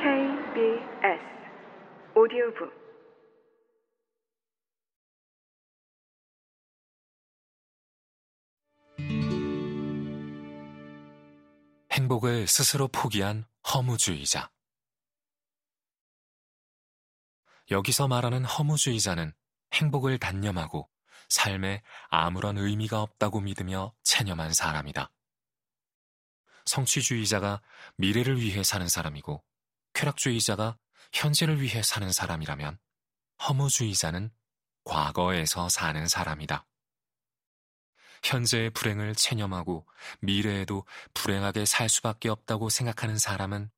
KBS 오디오북 행복을 스스로 포기한 허무주의자. 여기서 말하는 허무주의자는 행복을 단념하고 삶에 아무런 의미가 없다고 믿으며 체념한 사람이다. 성취주의자가 미래를 위해 사는 사람이고 쾌락주의자가 현재를 위해 사는 사람이라면 허무주의자는 과거에서 사는 사람이다. 현재의 불행을 체념하고 미래에도 불행하게 살 수밖에 없다고 생각하는 사람은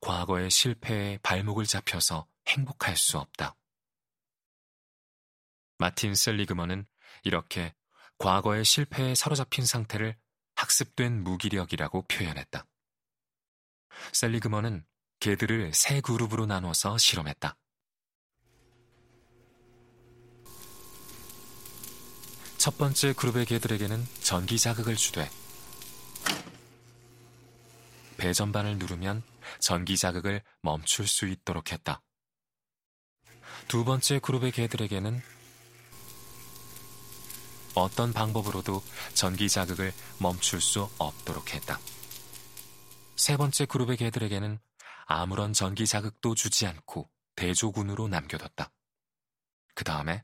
과거의 실패에 발목을 잡혀서 행복할 수 없다. 마틴 셀리그먼은 이렇게 과거의 실패에 사로잡힌 상태를 학습된 무기력이라고 표현했다. 셀리그먼은 개들을 세 그룹으로 나눠서 실험했다. 첫 번째 그룹의 개들에게는 전기 자극을 주되 배 전반을 누르면 전기 자극을 멈출 수 있도록 했다. 두 번째 그룹의 개들에게는 어떤 방법으로도 전기 자극을 멈출 수 없도록 했다. 세 번째 그룹의 개들에게는 아무런 전기 자극도 주지 않고 대조군으로 남겨뒀다. 그 다음에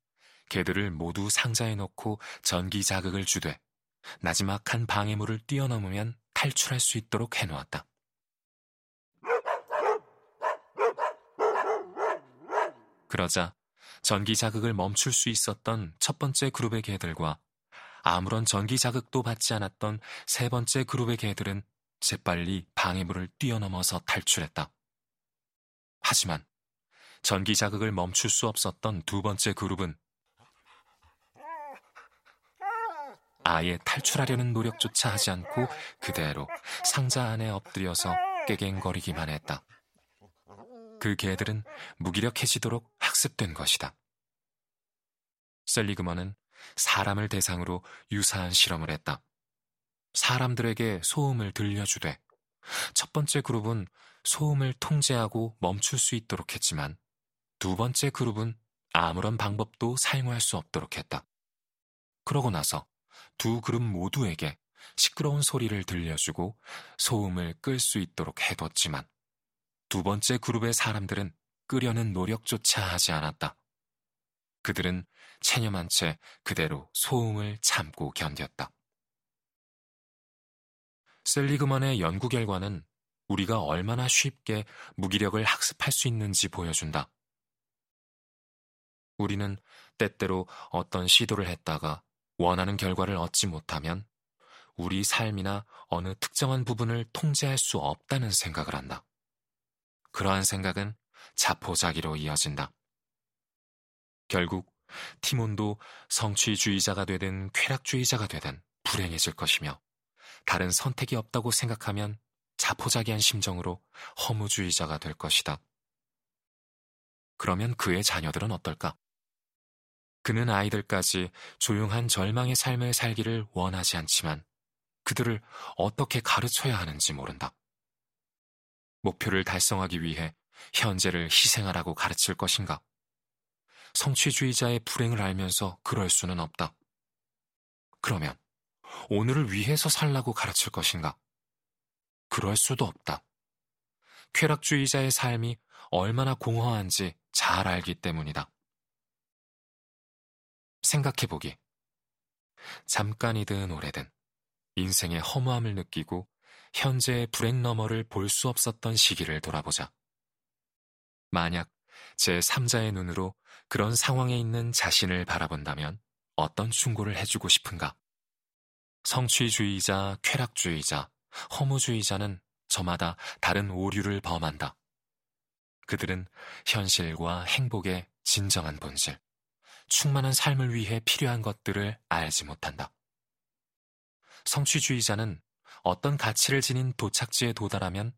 개들을 모두 상자에 넣고 전기 자극을 주되 나지막한 방해물을 뛰어넘으면 탈출할 수 있도록 해놓았다. 그러자 전기 자극을 멈출 수 있었던 첫 번째 그룹의 개들과 아무런 전기 자극도 받지 않았던 세 번째 그룹의 개들은 재빨리 방해물을 뛰어넘어서 탈출했다. 하지만 전기 자극을 멈출 수 없었던 두 번째 그룹은 아예 탈출하려는 노력조차 하지 않고 그대로 상자 안에 엎드려서 깨갱거리기만 했다. 그 개들은 무기력해지도록 학습된 것이다. 셀리그먼은 사람을 대상으로 유사한 실험을 했다. 사람들에게 소음을 들려주되 첫 번째 그룹은 소음을 통제하고 멈출 수 있도록 했지만 두 번째 그룹은 아무런 방법도 사용할 수 없도록 했다. 그러고 나서 두 그룹 모두에게 시끄러운 소리를 들려주고 소음을 끌 수 있도록 해뒀지만 두 번째 그룹의 사람들은 끄려는 노력조차 하지 않았다. 그들은 체념한 채 그대로 소음을 참고 견뎠다. 셀리그먼의 연구 결과는 우리가 얼마나 쉽게 무기력을 학습할 수 있는지 보여준다. 우리는 때때로 어떤 시도를 했다가 원하는 결과를 얻지 못하면 우리 삶이나 어느 특정한 부분을 통제할 수 없다는 생각을 한다. 그러한 생각은 자포자기로 이어진다. 결국 티몬도 성취주의자가 되든 쾌락주의자가 되든 불행해질 것이며 다른 선택이 없다고 생각하면 자포자기한 심정으로 허무주의자가 될 것이다. 그러면 그의 자녀들은 어떨까? 그는 아이들까지 조용한 절망의 삶을 살기를 원하지 않지만 그들을 어떻게 가르쳐야 하는지 모른다. 목표를 달성하기 위해 현재를 희생하라고 가르칠 것인가? 성취주의자의 불행을 알면서 그럴 수는 없다. 그러면 오늘을 위해서 살라고 가르칠 것인가? 그럴 수도 없다. 쾌락주의자의 삶이 얼마나 공허한지 잘 알기 때문이다. 생각해보기. 잠깐이든 오래든 인생의 허무함을 느끼고 현재의 불행 너머를 볼 수 없었던 시기를 돌아보자. 만약 제 3자의 눈으로 그런 상황에 있는 자신을 바라본다면 어떤 충고를 해주고 싶은가? 성취주의자, 쾌락주의자, 허무주의자는 저마다 다른 오류를 범한다. 그들은 현실과 행복의 진정한 본질, 충만한 삶을 위해 필요한 것들을 알지 못한다. 성취주의자는 어떤 가치를 지닌 도착지에 도달하면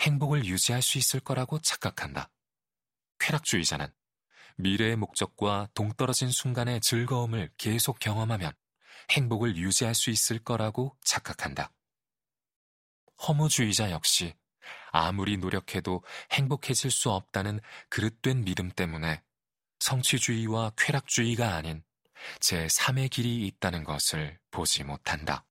행복을 유지할 수 있을 거라고 착각한다. 쾌락주의자는 미래의 목적과 동떨어진 순간의 즐거움을 계속 경험하면 행복을 유지할 수 있을 거라고 착각한다. 허무주의자 역시 아무리 노력해도 행복해질 수 없다는 그릇된 믿음 때문에 성취주의와 쾌락주의가 아닌 제3의 길이 있다는 것을 보지 못한다.